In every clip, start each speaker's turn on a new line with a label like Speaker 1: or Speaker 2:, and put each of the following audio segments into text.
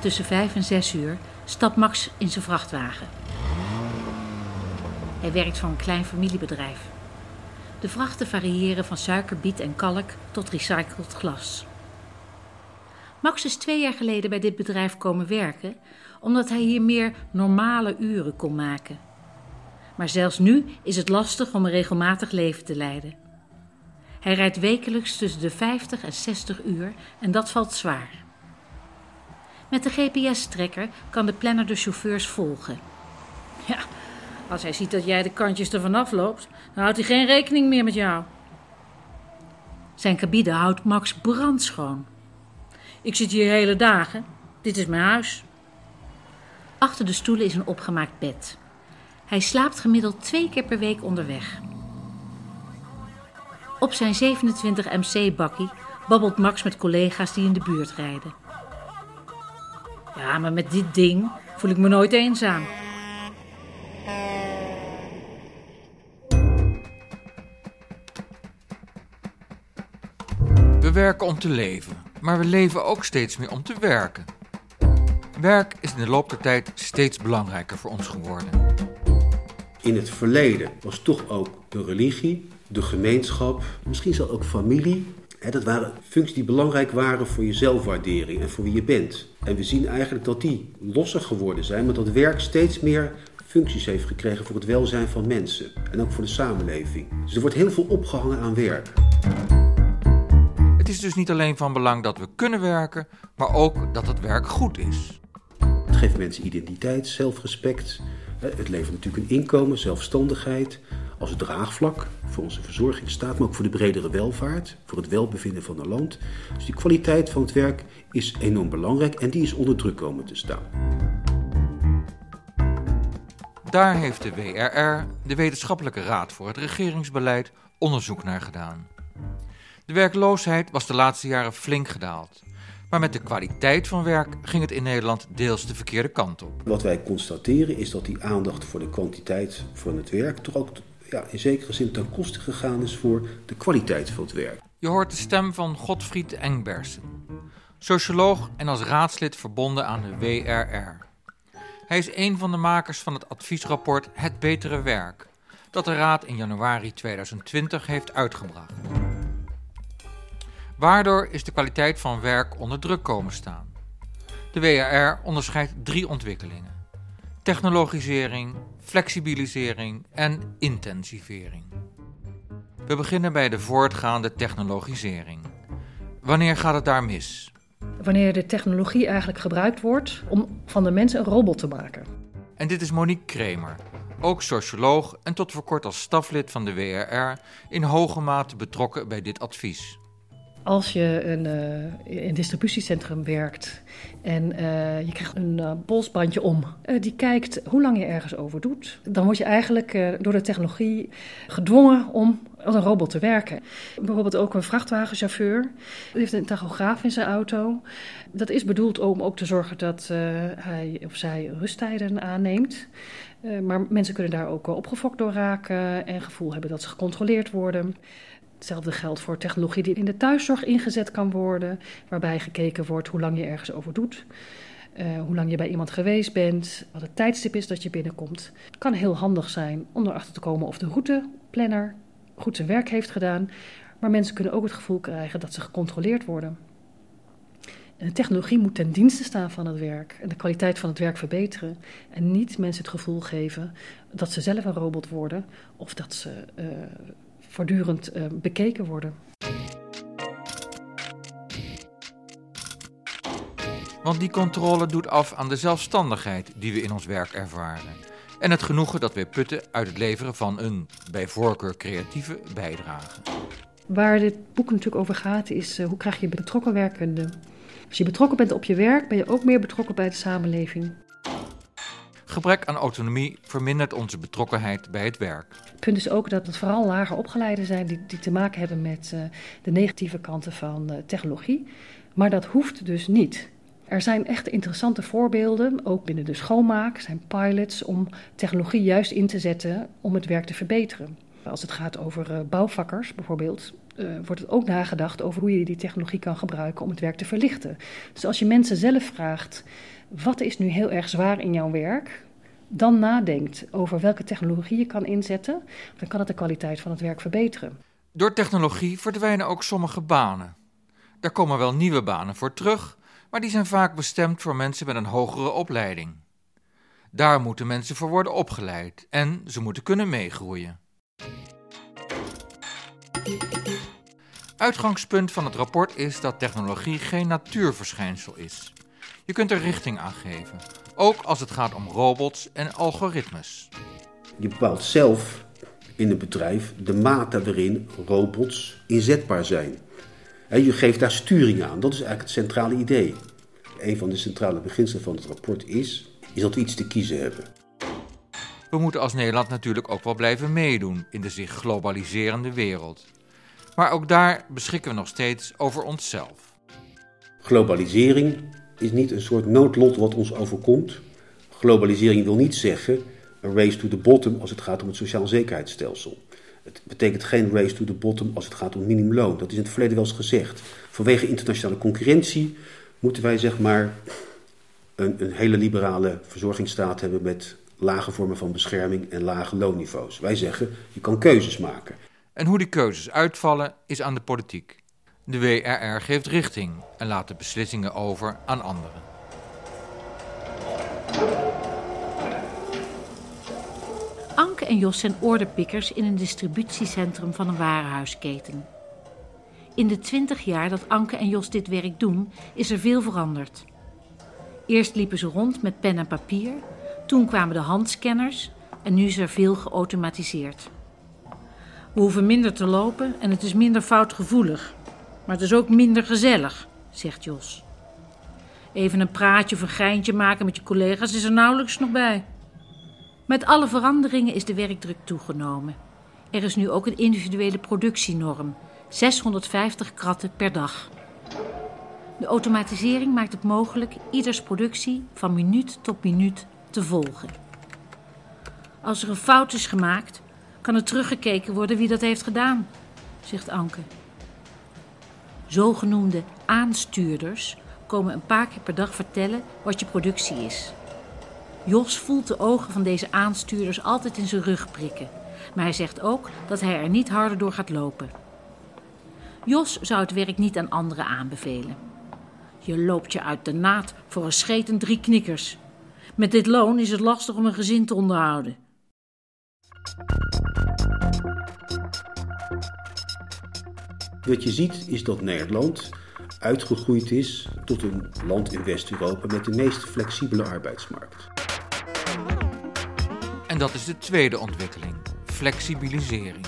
Speaker 1: tussen 5 en 6 uur stapt Max in zijn vrachtwagen. Hij werkt voor een klein familiebedrijf. De vrachten variëren van suikerbiet en kalk tot recycled glas. Max is twee jaar geleden bij dit bedrijf komen werken omdat hij hier meer normale uren kon maken. Maar zelfs nu is het lastig om een regelmatig leven te leiden. Hij rijdt wekelijks tussen de 50 en 60 uur en dat valt zwaar. Met de GPS-trekker kan de planner de chauffeurs volgen. Ja, als hij ziet dat jij de kantjes ervan afloopt, dan houdt hij geen rekening meer met jou. Zijn cabine houdt Max brandschoon. Ik zit hier hele dagen. Dit is mijn huis. Achter de stoelen is een opgemaakt bed. Hij slaapt gemiddeld twee keer per week onderweg. Op zijn 27 MC-bakkie babbelt Max met collega's die in de buurt rijden. Ja, maar met dit ding voel ik me nooit eenzaam.
Speaker 2: We werken om te leven, maar we leven ook steeds meer om te werken. Werk is in de loop der tijd steeds belangrijker voor ons geworden.
Speaker 3: In het verleden was toch ook de religie, de gemeenschap, misschien zelfs ook familie. Dat waren functies die belangrijk waren voor je zelfwaardering en voor wie je bent. En we zien eigenlijk dat die losser geworden zijn, maar dat werk steeds meer functies heeft gekregen voor het welzijn van mensen en ook voor de samenleving. Dus er wordt heel veel opgehangen aan werk.
Speaker 2: Het is dus niet alleen van belang dat we kunnen werken, maar ook dat het werk goed is.
Speaker 3: Het geeft mensen identiteit, zelfrespect. Het levert natuurlijk een inkomen, zelfstandigheid als draagvlak voor onze verzorgingsstaat, maar ook voor de bredere welvaart, voor het welbevinden van een land. Dus die kwaliteit van het werk is enorm belangrijk en die is onder druk komen te staan.
Speaker 2: Daar heeft de WRR, de Wetenschappelijke Raad voor het Regeringsbeleid, onderzoek naar gedaan. De werkloosheid was de laatste jaren flink gedaald. Maar met de kwaliteit van werk ging het in Nederland deels de verkeerde kant op.
Speaker 3: Wat wij constateren is dat die aandacht voor de kwantiteit van het werk toch ook ja, in zekere zin ten koste gegaan is voor de kwaliteit van het werk.
Speaker 2: Je hoort de stem van Godfried Engbersen, socioloog en als raadslid verbonden aan de WRR. Hij is een van de makers van het adviesrapport Het Betere Werk, dat de Raad in januari 2020 heeft uitgebracht. Waardoor is de kwaliteit van werk onder druk komen staan. De WRR onderscheidt drie ontwikkelingen: technologisering, flexibilisering en intensivering. We beginnen bij de voortgaande technologisering. Wanneer gaat het daar mis?
Speaker 4: Wanneer de technologie eigenlijk gebruikt wordt om van de mens een robot te maken.
Speaker 2: En dit is Monique Kremer, ook socioloog en tot voor kort als staflid van de WRR in hoge mate betrokken bij dit advies.
Speaker 4: Als je een, uh, in een distributiecentrum werkt en uh, je krijgt een uh, polsbandje om, die kijkt hoe lang je ergens over doet, dan word je eigenlijk door de technologie gedwongen om als een robot te werken. Bijvoorbeeld ook een vrachtwagenchauffeur. Die heeft een tachograaf in zijn auto. Dat is bedoeld om ook te zorgen dat hij of zij rusttijden aanneemt. maar mensen kunnen daar ook opgefokt door raken en gevoel hebben dat ze gecontroleerd worden. Hetzelfde geldt voor technologie die in de thuiszorg ingezet kan worden, waarbij gekeken wordt hoe lang je ergens over doet. Uh, hoe lang je bij iemand geweest bent, wat het tijdstip is dat je binnenkomt. Het kan heel handig zijn om erachter te komen of de routeplanner goed zijn werk heeft gedaan. Maar mensen kunnen ook het gevoel krijgen dat ze gecontroleerd worden. En de technologie moet ten dienste staan van het werk en de kwaliteit van het werk verbeteren. En niet mensen het gevoel geven dat ze zelf een robot worden of dat ze uh, voortdurend uh, bekeken worden.
Speaker 2: Want die controle doet af aan de zelfstandigheid die we in ons werk ervaren. En het genoegen dat we putten uit het leveren van een, bij voorkeur creatieve, bijdrage.
Speaker 4: Waar dit boek natuurlijk over gaat, is uh, hoe krijg je betrokken werkende. Als je betrokken bent op je werk, ben je ook meer betrokken bij de samenleving.
Speaker 2: Gebrek aan autonomie vermindert onze betrokkenheid bij het werk.
Speaker 4: Het punt is ook dat het vooral lager opgeleiden zijn die, die te maken hebben met uh, de negatieve kanten van uh, technologie. Maar dat hoeft dus niet. Er zijn echt interessante voorbeelden, ook binnen de schoonmaak, zijn pilots om technologie juist in te zetten om het werk te verbeteren. Als het gaat over uh, bouwvakkers bijvoorbeeld, wordt het ook nagedacht over hoe je die technologie kan gebruiken om het werk te verlichten. Dus als je mensen zelf vraagt, wat is nu heel erg zwaar in jouw werk? Dan nadenkt over welke technologie je kan inzetten, dan kan het de kwaliteit van het werk verbeteren.
Speaker 2: Door technologie verdwijnen ook sommige banen. Daar komen wel nieuwe banen voor terug, maar die zijn vaak bestemd voor mensen met een hogere opleiding. Daar moeten mensen voor worden opgeleid en ze moeten kunnen meegroeien. Uitgangspunt van het rapport is dat technologie geen natuurverschijnsel is. Je kunt er richting aan geven, ook als het gaat om robots en algoritmes.
Speaker 3: Je bepaalt zelf in een bedrijf de mate waarin robots inzetbaar zijn. Je geeft daar sturing aan, dat is eigenlijk het centrale idee. Een van de centrale beginselen van het rapport is, is dat we iets te kiezen hebben.
Speaker 2: We moeten als Nederland natuurlijk ook wel blijven meedoen in de zich globaliserende wereld. Maar ook daar beschikken we nog steeds over onszelf.
Speaker 3: Globalisering is niet een soort noodlot wat ons overkomt. Globalisering wil niet zeggen een race to the bottom als het gaat om het sociaal zekerheidsstelsel. Het betekent geen race to the bottom als het gaat om minimumloon. Dat is in het verleden wel eens gezegd. Vanwege internationale concurrentie moeten wij zeg maar een, een hele liberale verzorgingsstaat hebben met lage vormen van bescherming en lage loonniveaus. Wij zeggen, je kan keuzes maken.
Speaker 2: En hoe die keuzes uitvallen is aan de politiek. De WRR geeft richting en laat de beslissingen over aan anderen.
Speaker 1: Anke en Jos zijn orderpikkers in een distributiecentrum van een warenhuisketen. In de twintig jaar dat Anke en Jos dit werk doen, is er veel veranderd. Eerst liepen ze rond met pen en papier, toen kwamen de handscanners en nu is er veel geautomatiseerd. We hoeven minder te lopen en het is minder foutgevoelig. Maar het is ook minder gezellig, zegt Jos. Even een praatje of een geintje maken met je collega's is er nauwelijks nog bij. Met alle veranderingen is de werkdruk toegenomen. Er is nu ook een individuele productienorm: 650 kratten per dag. De automatisering maakt het mogelijk ieders productie van minuut tot minuut te volgen. Als er een fout is gemaakt, kan er teruggekeken worden wie dat heeft gedaan, zegt Anke. Zogenoemde aanstuurders komen een paar keer per dag vertellen wat je productie is. Jos voelt de ogen van deze aanstuurders altijd in zijn rug prikken, maar hij zegt ook dat hij er niet harder door gaat lopen. Jos zou het werk niet aan anderen aanbevelen. Je loopt je uit de naad voor een scheet en drie knikkers. Met dit loon is het lastig om een gezin te onderhouden.
Speaker 3: Wat je ziet is dat Nederland uitgegroeid is tot een land in West-Europa met de meest flexibele arbeidsmarkt.
Speaker 2: En dat is de tweede ontwikkeling, flexibilisering.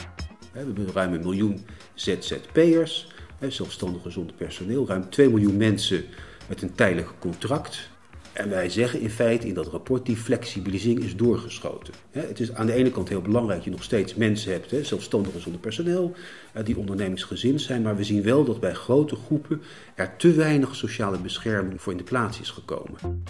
Speaker 3: We hebben ruim een miljoen ZZP'ers, zelfstandigen zonder personeel, ruim 2 miljoen mensen met een tijdelijk contract. En wij zeggen in feite in dat rapport, die flexibilisering is doorgeschoten. Het is aan de ene kant heel belangrijk dat je nog steeds mensen hebt, zelfstandigen zonder personeel, die ondernemingsgezind zijn. Maar we zien wel dat bij grote groepen er te weinig sociale bescherming voor in de plaats is gekomen.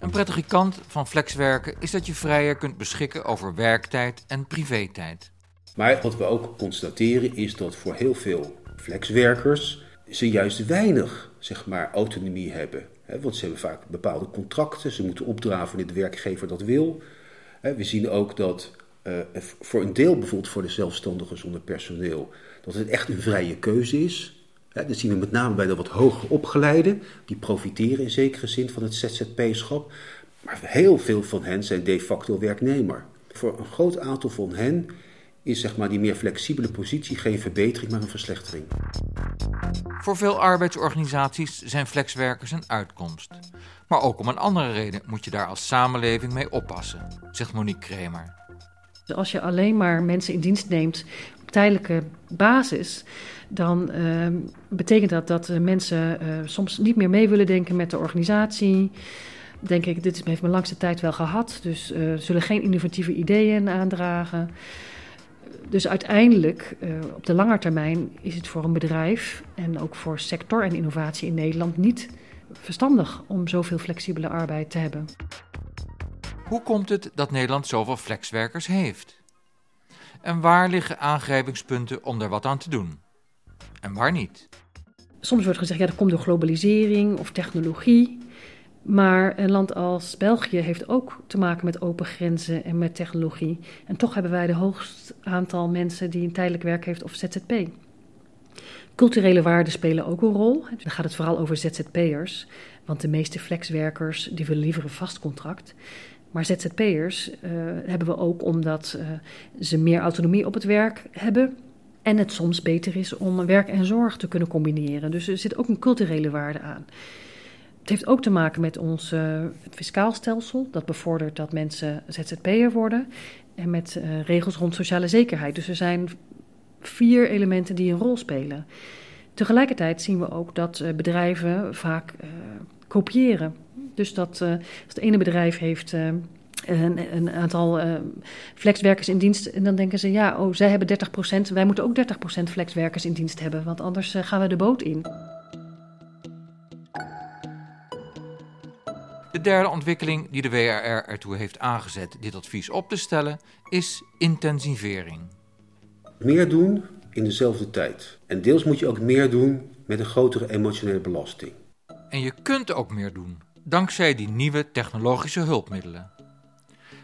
Speaker 2: Een prettige kant van flexwerken is dat je vrijer kunt beschikken over werktijd en privé-tijd.
Speaker 3: Maar wat we ook constateren is dat voor heel veel flexwerkers ze juist weinig zeg maar, autonomie hebben. Want ze hebben vaak bepaalde contracten, ze moeten opdraven de werkgever dat wil. We zien ook dat uh, voor een deel, bijvoorbeeld voor de zelfstandigen zonder personeel, dat het echt een vrije keuze is. Dat zien we met name bij de wat hoger opgeleiden, die profiteren in zekere zin van het ZZP-schap. Maar heel veel van hen zijn de facto werknemer. Voor een groot aantal van hen is zeg maar, die meer flexibele positie geen verbetering, maar een verslechtering.
Speaker 2: Voor veel arbeidsorganisaties zijn flexwerkers een uitkomst. Maar ook om een andere reden moet je daar als samenleving mee oppassen, zegt Monique Kremer.
Speaker 4: Als je alleen maar mensen in dienst neemt op tijdelijke basis, dan uh, betekent dat dat mensen uh, soms niet meer mee willen denken met de organisatie. Denk ik, dit heeft mijn langste tijd wel gehad, dus uh, zullen geen innovatieve ideeën aandragen. Dus uiteindelijk, uh, op de lange termijn, is het voor een bedrijf en ook voor sector en innovatie in Nederland niet verstandig om zoveel flexibele arbeid te hebben.
Speaker 2: Hoe komt het dat Nederland zoveel flexwerkers heeft? En waar liggen aangrijpingspunten om er wat aan te doen? en waar niet.
Speaker 4: Soms wordt gezegd, ja, dat komt door globalisering of technologie. Maar een land als België heeft ook te maken met open grenzen en met technologie. En toch hebben wij de hoogst aantal mensen die een tijdelijk werk heeft of ZZP. Culturele waarden spelen ook een rol. Dan gaat het vooral over ZZP'ers. Want de meeste flexwerkers die willen liever een vast contract. Maar ZZP'ers uh, hebben we ook omdat uh, ze meer autonomie op het werk hebben. En het soms beter is om werk en zorg te kunnen combineren. Dus er zit ook een culturele waarde aan. Het heeft ook te maken met ons uh, fiscaal stelsel. Dat bevordert dat mensen ZZP'er worden. En met regels rond sociale zekerheid. Dus er zijn vier elementen die een rol spelen. Tegelijkertijd zien we ook dat bedrijven vaak kopiëren. Dus dat als het ene bedrijf heeft een, een, aantal flexwerkers in dienst, en dan denken ze, ja, oh, zij hebben 30%, wij moeten ook 30% flexwerkers in dienst hebben, want anders gaan we de boot in.
Speaker 2: De derde ontwikkeling die de WRR ertoe heeft aangezet dit advies op te stellen, is intensivering.
Speaker 3: Meer doen in dezelfde tijd. En deels moet je ook meer doen met een grotere emotionele belasting.
Speaker 2: En je kunt ook meer doen, dankzij die nieuwe technologische hulpmiddelen.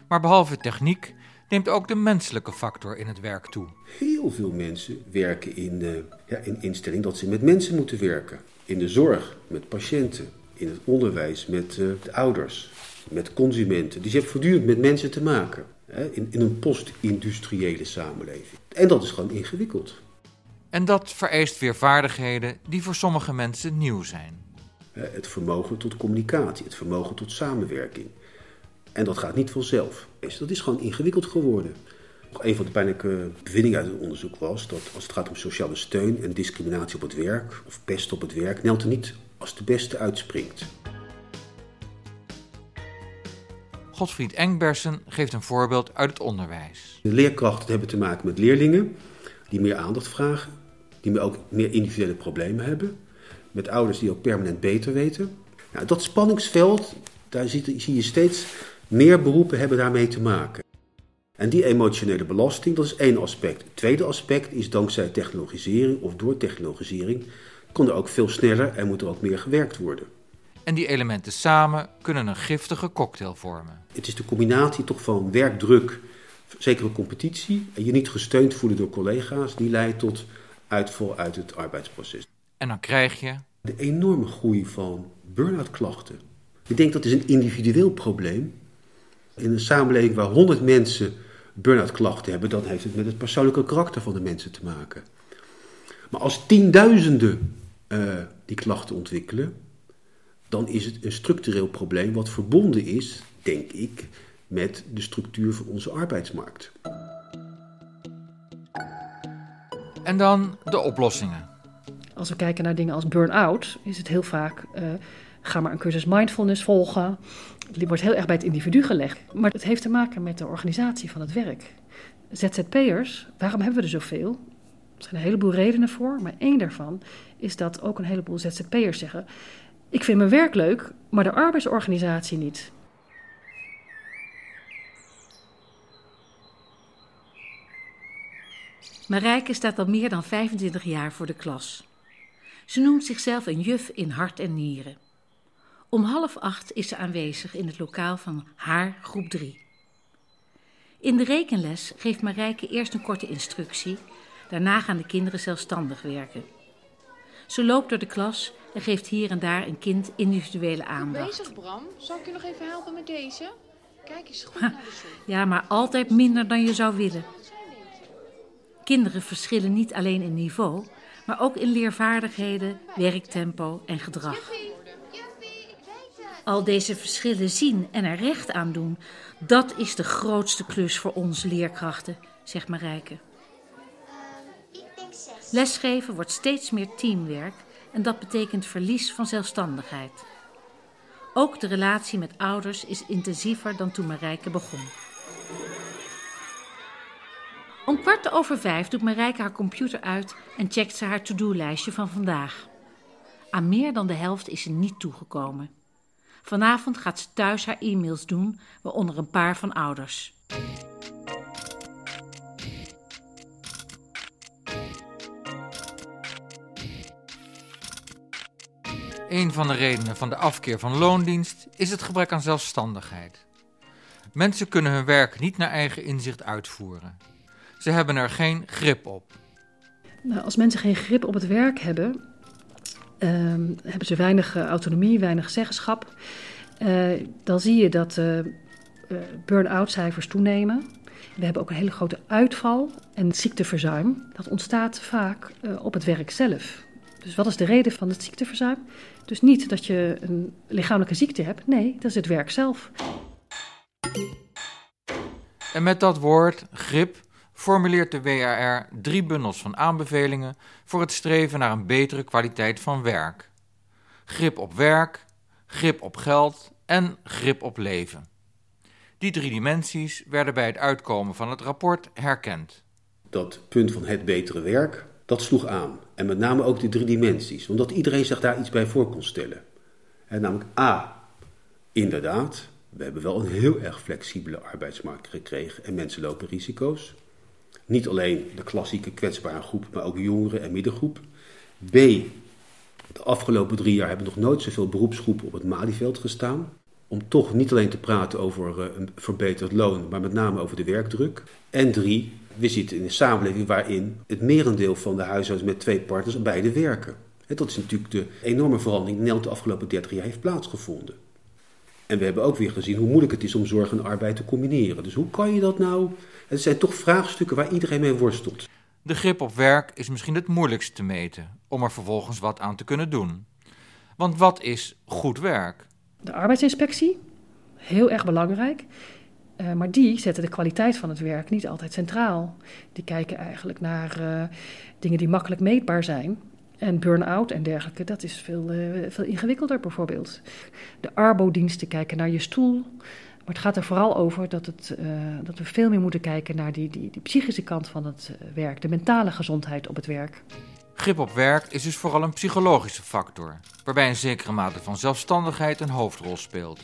Speaker 2: Maar behalve techniek neemt ook de menselijke factor in het werk toe.
Speaker 3: Heel veel mensen werken in, uh, ja, in instelling dat ze met mensen moeten werken. In de zorg, met patiënten. In het onderwijs, met uh, de ouders. Met consumenten. Dus je hebt voortdurend met mensen te maken. Hè, in, in een post-industriële samenleving. En dat is gewoon ingewikkeld.
Speaker 2: En dat vereist weer vaardigheden die voor sommige mensen nieuw zijn.
Speaker 3: Het vermogen tot communicatie, het vermogen tot samenwerking. En dat gaat niet vanzelf. Dat is gewoon ingewikkeld geworden. Een van de pijnlijke bevindingen uit het onderzoek was dat als het gaat om sociale steun en discriminatie op het werk of pest op het werk, Nelte niet als de beste uitspringt.
Speaker 2: Godfried Engbersen geeft een voorbeeld uit het onderwijs.
Speaker 3: De leerkrachten hebben te maken met leerlingen die meer aandacht vragen, die ook meer individuele problemen hebben met ouders die ook permanent beter weten. Nou, dat spanningsveld, daar zie je steeds meer beroepen hebben daarmee te maken. En die emotionele belasting, dat is één aspect. Het tweede aspect is dankzij technologisering of door technologisering kon er ook veel sneller en moet er ook meer gewerkt worden.
Speaker 2: En die elementen samen kunnen een giftige cocktail vormen.
Speaker 3: Het is de combinatie toch van werkdruk, zekere competitie en je niet gesteund voelen door collega's, die leidt tot uitval uit het arbeidsproces.
Speaker 2: En dan krijg je.
Speaker 3: De enorme groei van burn-out klachten. Ik denk dat is een individueel probleem. In een samenleving waar 100 mensen burn-out klachten hebben, dan heeft het met het persoonlijke karakter van de mensen te maken. Maar als tienduizenden uh, die klachten ontwikkelen, dan is het een structureel probleem wat verbonden is, denk ik, met de structuur van onze arbeidsmarkt.
Speaker 2: En dan de oplossingen.
Speaker 4: Als we kijken naar dingen als burn-out, is het heel vaak. Uh, ga maar een cursus mindfulness volgen. Die wordt heel erg bij het individu gelegd. Maar het heeft te maken met de organisatie van het werk. ZZP'ers, waarom hebben we er zoveel? Er zijn een heleboel redenen voor, maar één daarvan is dat ook een heleboel ZZP'ers zeggen: Ik vind mijn werk leuk, maar de arbeidsorganisatie niet.
Speaker 1: Marijke staat al meer dan 25 jaar voor de klas. Ze noemt zichzelf een juf in hart en nieren. Om half acht is ze aanwezig in het lokaal van haar groep 3. In de rekenles geeft Marijke eerst een korte instructie, daarna gaan de kinderen zelfstandig werken. Ze loopt door de klas en geeft hier en daar een kind individuele aandacht.
Speaker 5: Bezig Bram, zal ik je nog even helpen met deze? Kijk eens goed naar de zon.
Speaker 1: Ja, maar altijd minder dan je zou willen. Kinderen verschillen niet alleen in niveau, maar ook in leervaardigheden, werktempo en gedrag. Al deze verschillen zien en er recht aan doen, dat is de grootste klus voor ons leerkrachten, zegt Marijke. Lesgeven wordt steeds meer teamwerk en dat betekent verlies van zelfstandigheid. Ook de relatie met ouders is intensiever dan toen Marijke begon. Om kwart over vijf doet Marijke haar computer uit en checkt ze haar to-do-lijstje van vandaag. Aan meer dan de helft is ze niet toegekomen. Vanavond gaat ze thuis haar e-mails doen, waaronder een paar van ouders.
Speaker 2: Een van de redenen van de afkeer van loondienst is het gebrek aan zelfstandigheid. Mensen kunnen hun werk niet naar eigen inzicht uitvoeren. Ze hebben er geen grip op.
Speaker 4: Nou, als mensen geen grip op het werk hebben, ehm, hebben ze weinig eh, autonomie, weinig zeggenschap. Uh, dan zie je dat uh, burn-out cijfers toenemen. We hebben ook een hele grote uitval en ziekteverzuim. Dat ontstaat vaak op het werk zelf. Dus wat is de reden van het ziekteverzuim? Dus niet dat je een lichamelijke ziekte hebt, nee, dat is het werk zelf.
Speaker 2: En met dat woord, grip, formuleert de WRR drie bundels van aanbevelingen voor het streven naar een betere kwaliteit van werk. Grip op werk, grip op geld en grip op leven. Die drie dimensies werden bij het uitkomen van het rapport herkend.
Speaker 3: Dat punt van het betere werk, dat sloeg aan. En met name ook de drie dimensies, omdat iedereen zich daar iets bij voor kon stellen. En namelijk A, inderdaad, we hebben wel een heel erg flexibele arbeidsmarkt gekregen en mensen lopen risico's. Niet alleen de klassieke kwetsbare groep, maar ook jongeren en middengroep. B, de afgelopen drie jaar hebben nog nooit zoveel beroepsgroepen op het Malieveld gestaan. Om toch niet alleen te praten over eh, een verbeterd loon, maar met name over de werkdruk. En drie, we zitten in een samenleving waarin het merendeel van de huishoudens met twee partners beide werken. En dat is natuurlijk de enorme verandering die Nederland de afgelopen 30 jaar heeft plaatsgevonden. En we hebben ook weer gezien hoe moeilijk het is om zorg en arbeid te combineren. Dus hoe kan je dat nou? Het zijn toch vraagstukken waar iedereen mee worstelt.
Speaker 2: De grip op werk is misschien het moeilijkst te meten, om er vervolgens wat aan te kunnen doen. Want wat is goed werk?
Speaker 4: De arbeidsinspectie, heel erg belangrijk. Uh, maar die zetten de kwaliteit van het werk niet altijd centraal. Die kijken eigenlijk naar uh, dingen die makkelijk meetbaar zijn. En burn-out en dergelijke, dat is veel, uh, veel ingewikkelder bijvoorbeeld. De arbodiensten kijken naar je stoel. Maar het gaat er vooral over dat, het, dat we veel meer moeten kijken naar die, die, die psychische kant van het werk. De mentale gezondheid op het werk.
Speaker 2: Grip op werk is dus vooral een psychologische factor, waarbij een zekere mate van zelfstandigheid een hoofdrol speelt.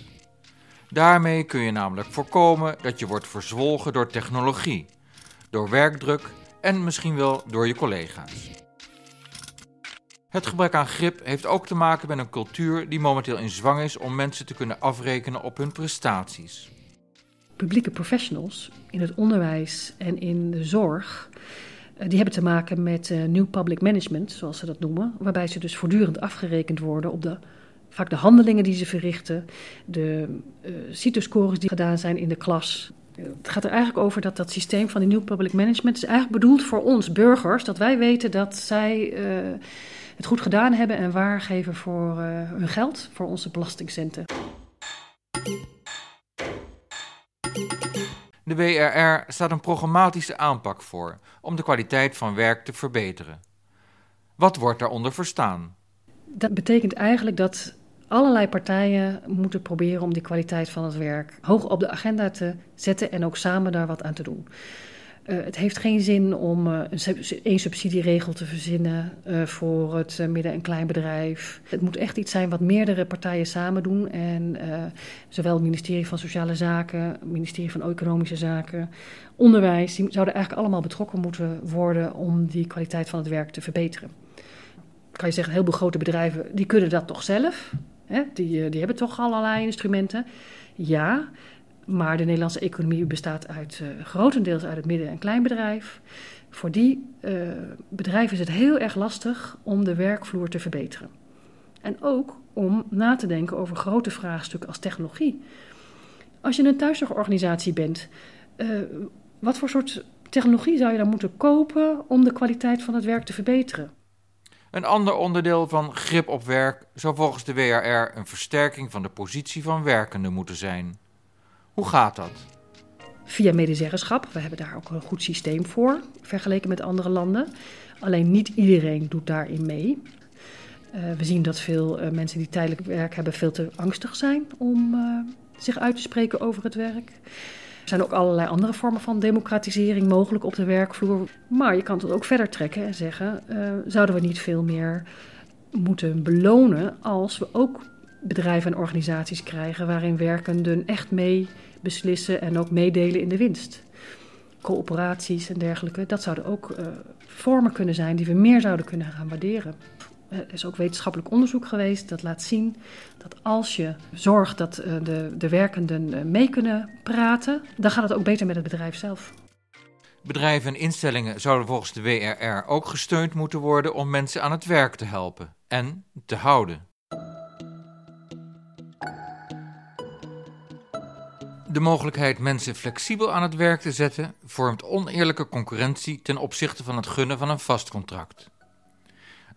Speaker 2: Daarmee kun je namelijk voorkomen dat je wordt verzwolgen door technologie, door werkdruk en misschien wel door je collega's. Het gebrek aan grip heeft ook te maken met een cultuur die momenteel in zwang is om mensen te kunnen afrekenen op hun prestaties.
Speaker 4: Publieke professionals in het onderwijs en in de zorg, eh, die hebben te maken met uh, new public management, zoals ze dat noemen, waarbij ze dus voortdurend afgerekend worden op de vaak de handelingen die ze verrichten, de uh, CITO-scores die gedaan zijn in de klas. Het gaat er eigenlijk over dat dat systeem van die nieuw public management is eigenlijk bedoeld voor ons burgers, dat wij weten dat zij uh, het goed gedaan hebben en waar geven voor uh, hun geld, voor onze belastingcenten.
Speaker 2: De WRR staat een programmatische aanpak voor om de kwaliteit van werk te verbeteren. Wat wordt daaronder verstaan?
Speaker 4: Dat betekent eigenlijk dat allerlei partijen moeten proberen om die kwaliteit van het werk hoog op de agenda te zetten en ook samen daar wat aan te doen. Uh, het heeft geen zin om uh, een subsidieregel te verzinnen uh, voor het midden- en kleinbedrijf. Het moet echt iets zijn wat meerdere partijen samen doen. En zowel het ministerie van Sociale Zaken, het ministerie van Economische Zaken, onderwijs, die zouden eigenlijk allemaal betrokken moeten worden om die kwaliteit van het werk te verbeteren. Kan je zeggen, heel veel grote bedrijven die kunnen dat toch zelf. Die, die hebben toch allerlei instrumenten. Ja, maar de Nederlandse economie bestaat uit, uh, grotendeels uit het midden- en kleinbedrijf. Voor die uh, bedrijven is het heel erg lastig om de werkvloer te verbeteren. En ook om na te denken over grote vraagstukken als technologie. Als je een thuiszorgorganisatie bent, wat voor soort technologie zou je dan moeten kopen om de kwaliteit van het werk te verbeteren?
Speaker 2: Een ander onderdeel van grip op werk zou volgens de WRR een versterking van de positie van werkenden moeten zijn. Hoe gaat dat?
Speaker 4: Via medezeggenschap. We hebben daar ook een goed systeem voor, vergeleken met andere landen. Alleen niet iedereen doet daarin mee. Uh, we zien dat veel uh, mensen die tijdelijk werk hebben veel te angstig zijn om uh, zich uit te spreken over het werk. Er zijn ook allerlei andere vormen van democratisering mogelijk op de werkvloer. Maar je kan het ook verder trekken en zeggen: zouden we niet veel meer moeten belonen als we ook bedrijven en organisaties krijgen waarin werkenden echt mee beslissen en ook meedelen in de winst. Coöperaties en dergelijke, dat zouden ook uh, vormen kunnen zijn die we meer zouden kunnen gaan waarderen. Er is ook wetenschappelijk onderzoek geweest dat laat zien dat als je zorgt dat eh, de, de werkenden eh, mee kunnen praten, dan gaat het ook beter met het bedrijf zelf.
Speaker 2: Bedrijven en instellingen zouden volgens de WRR ook gesteund moeten worden om mensen aan het werk te helpen en te houden. De mogelijkheid mensen flexibel aan het werk te zetten vormt oneerlijke concurrentie ten opzichte van het gunnen van een vast contract.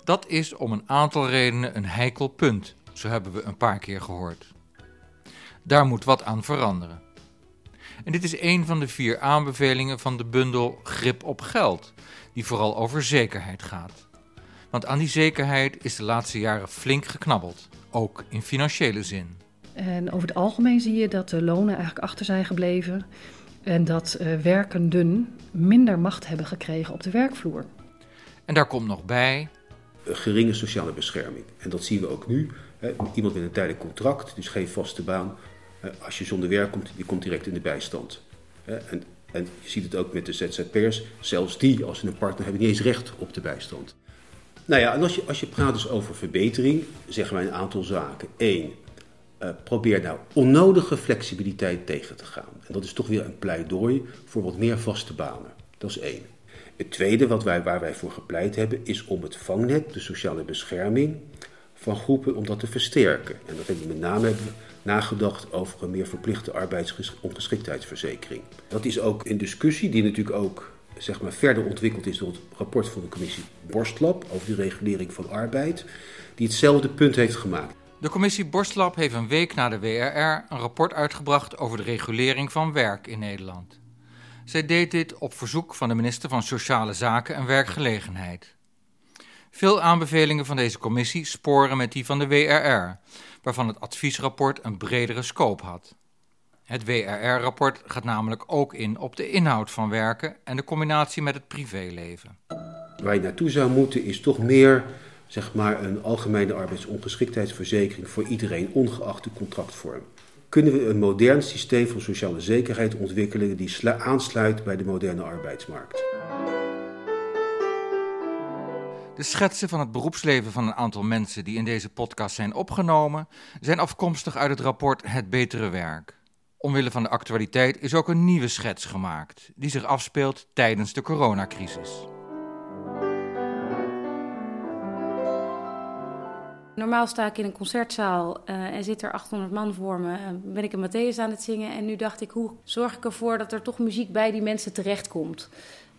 Speaker 2: Dat is om een aantal redenen een heikel punt, zo hebben we een paar keer gehoord. Daar moet wat aan veranderen. En dit is een van de vier aanbevelingen van de bundel Grip op Geld, die vooral over zekerheid gaat. Want aan die zekerheid is de laatste jaren flink geknabbeld, ook in financiële zin.
Speaker 4: En over het algemeen zie je dat de lonen eigenlijk achter zijn gebleven en dat uh, werkenden minder macht hebben gekregen op de werkvloer.
Speaker 2: En daar komt nog bij.
Speaker 3: Geringe sociale bescherming. En dat zien we ook nu. Iemand met een tijdelijk contract, dus geen vaste baan. Als je zonder werk komt, die komt direct in de bijstand. En, en je ziet het ook met de ZZP'ers. Zelfs die, als ze een partner hebben, niet eens recht op de bijstand. Nou ja, en als je, als je praat dus over verbetering, zeggen wij een aantal zaken. Eén, uh, probeer nou onnodige flexibiliteit tegen te gaan. En dat is toch weer een pleidooi voor wat meer vaste banen. Dat is één. Het tweede wat wij, waar wij voor gepleit hebben, is om het vangnet, de sociale bescherming van groepen, om dat te versterken. En dat hebben we met name nagedacht over een meer verplichte arbeidsongeschiktheidsverzekering. Dat is ook een discussie die natuurlijk ook zeg maar, verder ontwikkeld is door het rapport van de commissie Borstlab over de regulering van arbeid, die hetzelfde punt heeft gemaakt.
Speaker 2: De commissie Borstlab heeft een week na de WRR een rapport uitgebracht over de regulering van werk in Nederland. Zij deed dit op verzoek van de minister van Sociale Zaken en Werkgelegenheid. Veel aanbevelingen van deze commissie sporen met die van de WRR, waarvan het adviesrapport een bredere scope had. Het WRR-rapport gaat namelijk ook in op de inhoud van werken en de combinatie met het privéleven.
Speaker 3: Waar je naartoe zou moeten is toch meer zeg maar, een algemene arbeidsongeschiktheidsverzekering voor iedereen, ongeacht de contractvorm. Kunnen we een modern systeem van sociale zekerheid ontwikkelen die aansluit bij de moderne arbeidsmarkt?
Speaker 2: De schetsen van het beroepsleven van een aantal mensen die in deze podcast zijn opgenomen, zijn afkomstig uit het rapport Het Betere Werk. Omwille van de actualiteit is ook een nieuwe schets gemaakt, die zich afspeelt tijdens de coronacrisis.
Speaker 6: Normaal sta ik in een concertzaal uh, en zit er 800 man voor me. Uh, ben ik een Matthäus aan het zingen. En nu dacht ik, hoe zorg ik ervoor dat er toch muziek bij die mensen terechtkomt?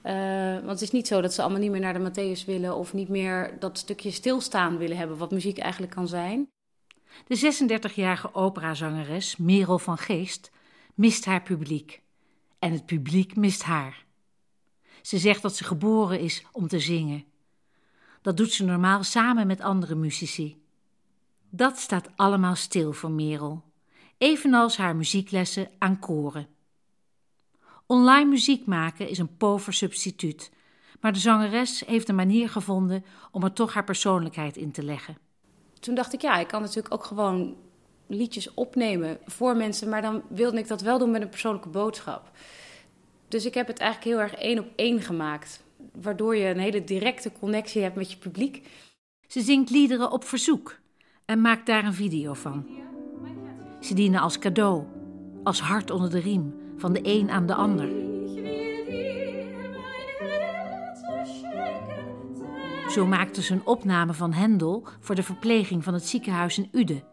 Speaker 6: Uh, want het is niet zo dat ze allemaal niet meer naar de Matthäus willen... of niet meer dat stukje stilstaan willen hebben, wat muziek eigenlijk kan zijn.
Speaker 1: De 36-jarige operazangeres Merel van Geest mist haar publiek. En het publiek mist haar. Ze zegt dat ze geboren is om te zingen. Dat doet ze normaal samen met andere muzici. Dat staat allemaal stil voor Merel, evenals haar muzieklessen aan koren. Online muziek maken is een pover substituut, maar de zangeres heeft een manier gevonden om er toch haar persoonlijkheid in te leggen.
Speaker 6: Toen dacht ik, ja, ik kan natuurlijk ook gewoon liedjes opnemen voor mensen, maar dan wilde ik dat wel doen met een persoonlijke boodschap. Dus ik heb het eigenlijk heel erg één op één gemaakt, waardoor je een hele directe connectie hebt met je publiek.
Speaker 1: Ze zingt liederen op verzoek en maakt daar een video van. Ze dienen als cadeau, als hart onder de riem, van de een aan de ander. Zo maakte ze een opname van Hendel voor de verpleging van het ziekenhuis in Uden,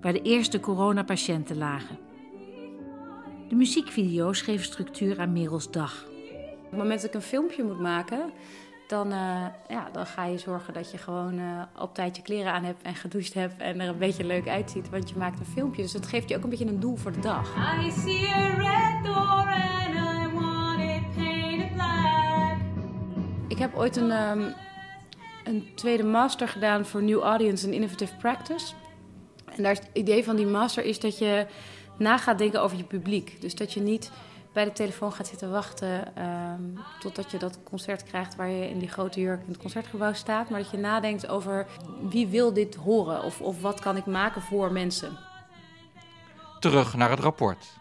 Speaker 1: waar de eerste coronapatiënten lagen. De muziekvideo's geven structuur aan Merels dag.
Speaker 6: Op het moment dat ik een filmpje moet maken, dan, uh, ja, dan ga je zorgen dat je gewoon uh, op tijd je kleren aan hebt en gedoucht hebt en er een beetje leuk uitziet, want je maakt een filmpje. Dus dat geeft je ook een beetje een doel voor de dag. I see a red door and I want it painted black. Ik heb ooit een, um, een tweede master gedaan voor New Audience and Innovative Practice. En daar is het idee van die master is dat je na gaat denken over je publiek. Dus dat je niet bij de telefoon gaat zitten wachten um, totdat je dat concert krijgt waar je in die grote jurk in het concertgebouw staat. Maar dat je nadenkt over wie wil dit horen of, of wat kan ik maken voor mensen.
Speaker 2: Terug naar het rapport.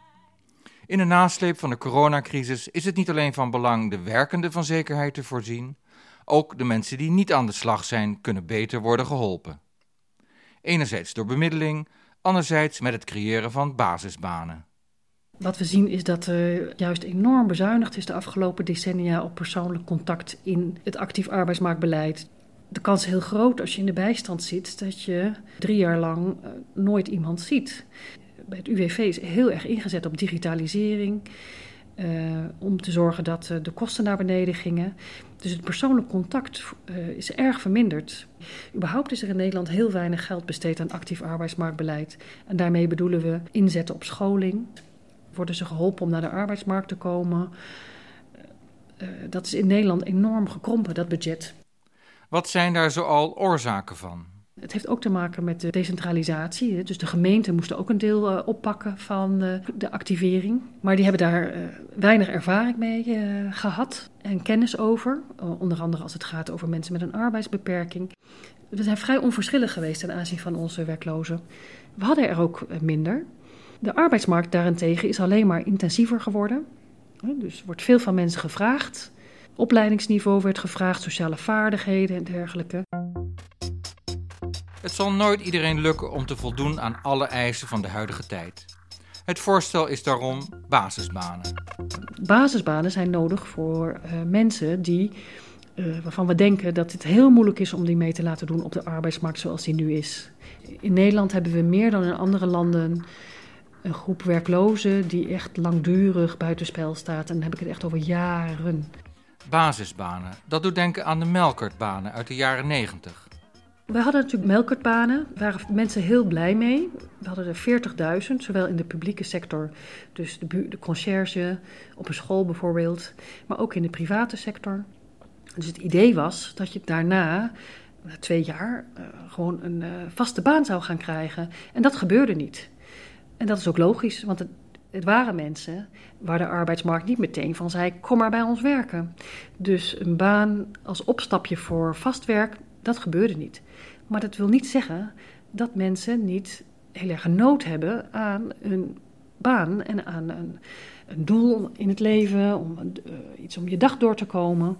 Speaker 2: In de nasleep van de coronacrisis is het niet alleen van belang de werkenden van zekerheid te voorzien, Ook de mensen die niet aan de slag zijn, kunnen beter worden geholpen. Enerzijds door bemiddeling, anderzijds met het creëren van basisbanen.
Speaker 4: Wat we zien is dat er juist enorm bezuinigd is de afgelopen decennia op persoonlijk contact in het actief arbeidsmarktbeleid. De kans is heel groot als je in de bijstand zit dat je drie jaar lang eh, nooit iemand ziet. Bij het UWV is heel erg ingezet op digitalisering. Uh, om te zorgen dat uh, de kosten naar beneden gingen. Dus het persoonlijk contact is erg verminderd. Überhaupt is er in Nederland heel weinig geld besteed aan actief arbeidsmarktbeleid. En daarmee bedoelen we inzetten op scholing. Worden ze geholpen om naar de arbeidsmarkt te komen? dat is in Nederland enorm gekrompen, dat budget.
Speaker 2: Wat zijn daar zoal oorzaken van?
Speaker 4: Het heeft ook te maken met de decentralisatie. Dus de gemeenten moesten ook een deel uh, oppakken van uh, de activering. Maar die hebben daar weinig ervaring mee gehad en kennis over. onder andere als het gaat over mensen met een arbeidsbeperking. We zijn vrij onverschillig geweest ten aanzien van onze werklozen. We hadden er ook minder. De arbeidsmarkt daarentegen is alleen maar intensiever geworden. Dus er wordt veel van mensen gevraagd. Opleidingsniveau werd gevraagd, sociale vaardigheden en dergelijke.
Speaker 2: Het zal nooit iedereen lukken om te voldoen aan alle eisen van de huidige tijd. Het voorstel is daarom basisbanen.
Speaker 4: Basisbanen zijn nodig voor uh, mensen die, uh, waarvan we denken dat het heel moeilijk is om die mee te laten doen op de arbeidsmarkt zoals die nu is. In Nederland hebben we meer dan in andere landen een groep werklozen die echt langdurig buitenspel staat. En dan heb ik het echt over jaren.
Speaker 2: Basisbanen, dat doet denken aan de melkertbanen uit de jaren 90.
Speaker 4: We hadden natuurlijk melkertbanen, daar waren mensen heel blij mee. We hadden er 40.000, zowel in de publieke sector, dus de, de conciërge, op een school bijvoorbeeld, maar ook in de private sector. Dus het idee was dat je daarna, na twee jaar, uh, gewoon een uh, vaste baan zou gaan krijgen. En dat gebeurde niet. En dat is ook logisch, want het, het waren mensen waar de arbeidsmarkt niet meteen van zei: kom maar bij ons werken. Dus een baan als opstapje voor vast werk, dat gebeurde niet. Maar dat wil niet zeggen dat mensen niet heel erg nood hebben aan een baan en aan een, een doel in het leven, om uh, iets om je dag door te komen.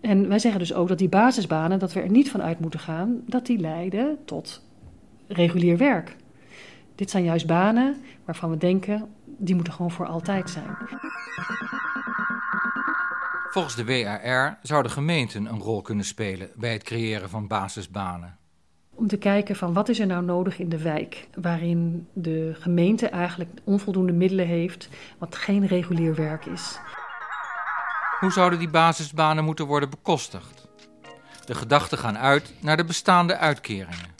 Speaker 4: En wij zeggen dus ook dat die basisbanen, dat we er niet van uit moeten gaan, dat die leiden tot regulier werk. Dit zijn juist banen waarvan we denken, die moeten gewoon voor altijd zijn.
Speaker 2: Volgens de WAR zouden gemeenten een rol kunnen spelen bij het creëren van basisbanen.
Speaker 4: Om te kijken van wat is er nou nodig in de wijk, waarin de gemeente eigenlijk onvoldoende middelen heeft, wat geen regulier werk is.
Speaker 2: Hoe zouden die basisbanen moeten worden bekostigd? De gedachten gaan uit naar de bestaande uitkeringen.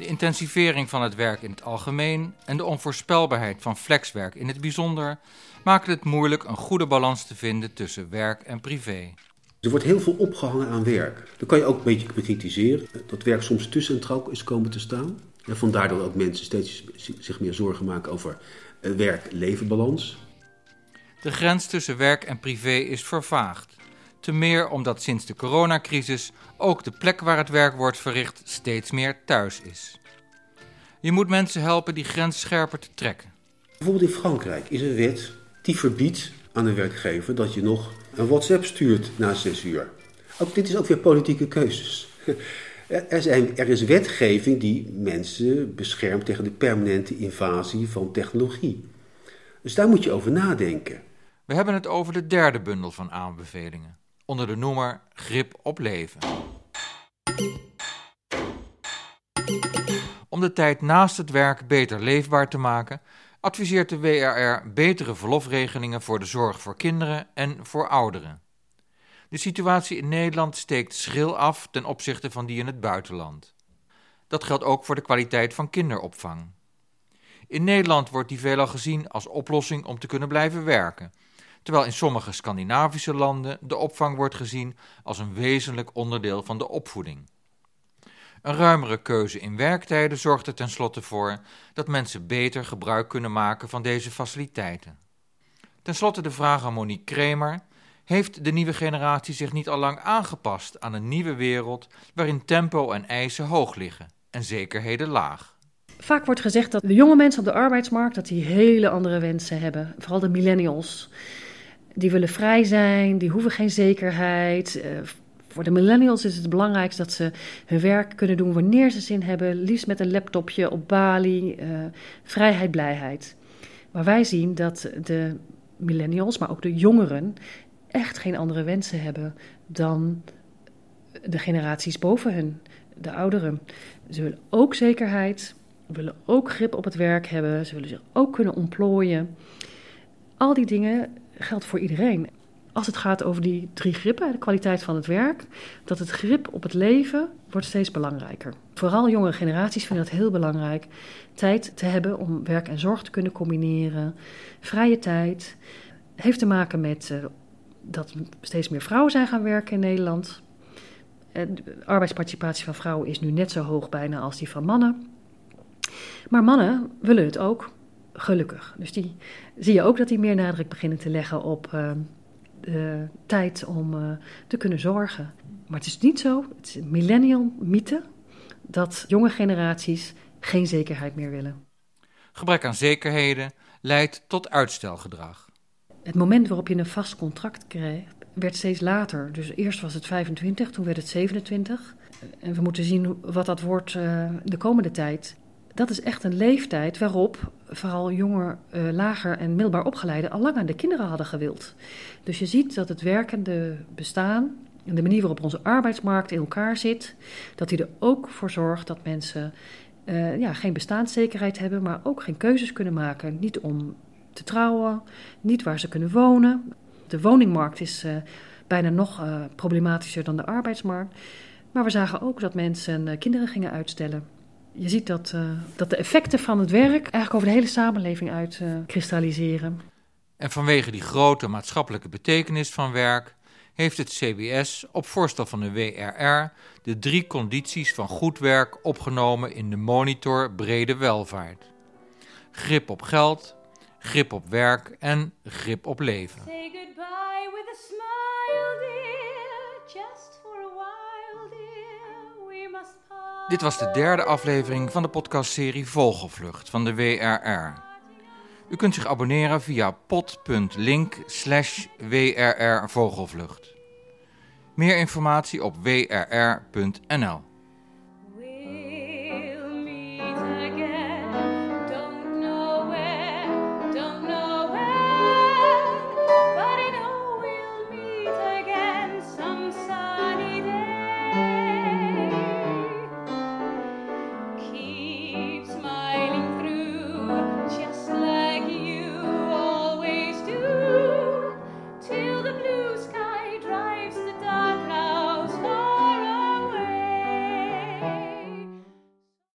Speaker 2: De intensivering van het werk in het algemeen en de onvoorspelbaarheid van flexwerk in het bijzonder maken het moeilijk een goede balans te vinden tussen werk en privé.
Speaker 3: Er wordt heel veel opgehangen aan werk. Dat kan je ook een beetje bekritiseren. Dat werk soms te centraal is komen te staan. En vandaar dat ook mensen steeds zich meer zorgen maken over werk-levenbalans.
Speaker 2: De grens tussen werk en privé is vervaagd. Te meer omdat sinds de coronacrisis ook de plek waar het werk wordt verricht steeds meer thuis is. Je moet mensen helpen die grens scherper te trekken.
Speaker 3: Bijvoorbeeld in Frankrijk is een wet die verbiedt aan de werkgever dat je nog een WhatsApp stuurt na zes uur. Ook dit is ook weer politieke keuzes. Er, zijn, er is wetgeving die mensen beschermt tegen de permanente invasie van technologie. Dus daar moet je over nadenken.
Speaker 2: We hebben het over de derde bundel van aanbevelingen, onder de noemer Grip op leven. Om de tijd naast het werk beter leefbaar te maken, adviseert de WRR betere verlofregelingen voor de zorg voor kinderen en voor ouderen. De situatie in Nederland steekt schril af ten opzichte van die in het buitenland. Dat geldt ook voor de kwaliteit van kinderopvang. In Nederland wordt die veelal gezien als oplossing om te kunnen blijven werken, terwijl in sommige Scandinavische landen de opvang wordt gezien als een wezenlijk onderdeel van de opvoeding. Een ruimere keuze in werktijden zorgt er tenslotte voor dat mensen beter gebruik kunnen maken van deze faciliteiten. Ten slotte de vraag aan Monique Kremer: heeft de nieuwe generatie zich niet al lang aangepast aan een nieuwe wereld waarin tempo en eisen hoog liggen en zekerheden laag?
Speaker 4: Vaak wordt gezegd dat de jonge mensen op de arbeidsmarkt dat die hele andere wensen hebben, vooral de millennials. Die willen vrij zijn, die hoeven geen zekerheid. Uh, voor de millennials is het belangrijk dat ze hun werk kunnen doen wanneer ze zin hebben. Liefst met een laptopje op Bali. Uh, vrijheid, blijheid. Maar wij zien dat de millennials, maar ook de jongeren, echt geen andere wensen hebben dan de generaties boven hun, de ouderen. Ze willen ook zekerheid, willen ook grip op het werk hebben, ze willen zich ook kunnen ontplooien. Al die dingen geldt voor iedereen. Als het gaat over die drie grippen, de kwaliteit van het werk, dat het grip op het leven wordt steeds belangrijker. Vooral jonge generaties vinden het heel belangrijk tijd te hebben om werk en zorg te kunnen combineren. Vrije tijd heeft te maken met uh, dat steeds meer vrouwen zijn gaan werken in Nederland. De arbeidsparticipatie van vrouwen is nu net zo hoog bijna als die van mannen. Maar mannen willen het ook, gelukkig. Dus die zie je ook dat die meer nadruk beginnen te leggen op uh, de tijd om uh, te kunnen zorgen. Maar het is niet zo, het is een millennial mythe, dat jonge generaties geen zekerheid meer willen.
Speaker 2: Gebrek aan zekerheden leidt tot uitstelgedrag.
Speaker 4: Het moment waarop je een vast contract kreeg, werd steeds later. Dus eerst was het 25, toen werd het 27. En we moeten zien wat dat wordt uh, de komende tijd. Dat is echt een leeftijd waarop vooral jonger, uh, lager en middelbaar opgeleiden al lang aan de kinderen hadden gewild. Dus je ziet dat het werkende bestaan en de manier waarop onze arbeidsmarkt in elkaar zit, dat die er ook voor zorgt dat mensen uh, ja, geen bestaanszekerheid hebben, maar ook geen keuzes kunnen maken. Niet om te trouwen, niet waar ze kunnen wonen. De woningmarkt is uh, bijna nog problematischer dan de arbeidsmarkt. Maar we zagen ook dat mensen kinderen gingen uitstellen. Je ziet dat, dat de effecten van het werk eigenlijk over de hele samenleving uitkristalliseren.
Speaker 2: en vanwege die grote maatschappelijke betekenis van werk heeft het CBS op voorstel van de WRR de drie condities van goed werk opgenomen in de monitor brede welvaart. Grip op geld, grip op werk en grip op leven. Dit was de derde aflevering van de podcastserie Vogelvlucht van de WRR. U kunt zich abonneren via pod.link slash. Meer informatie op wrr.nl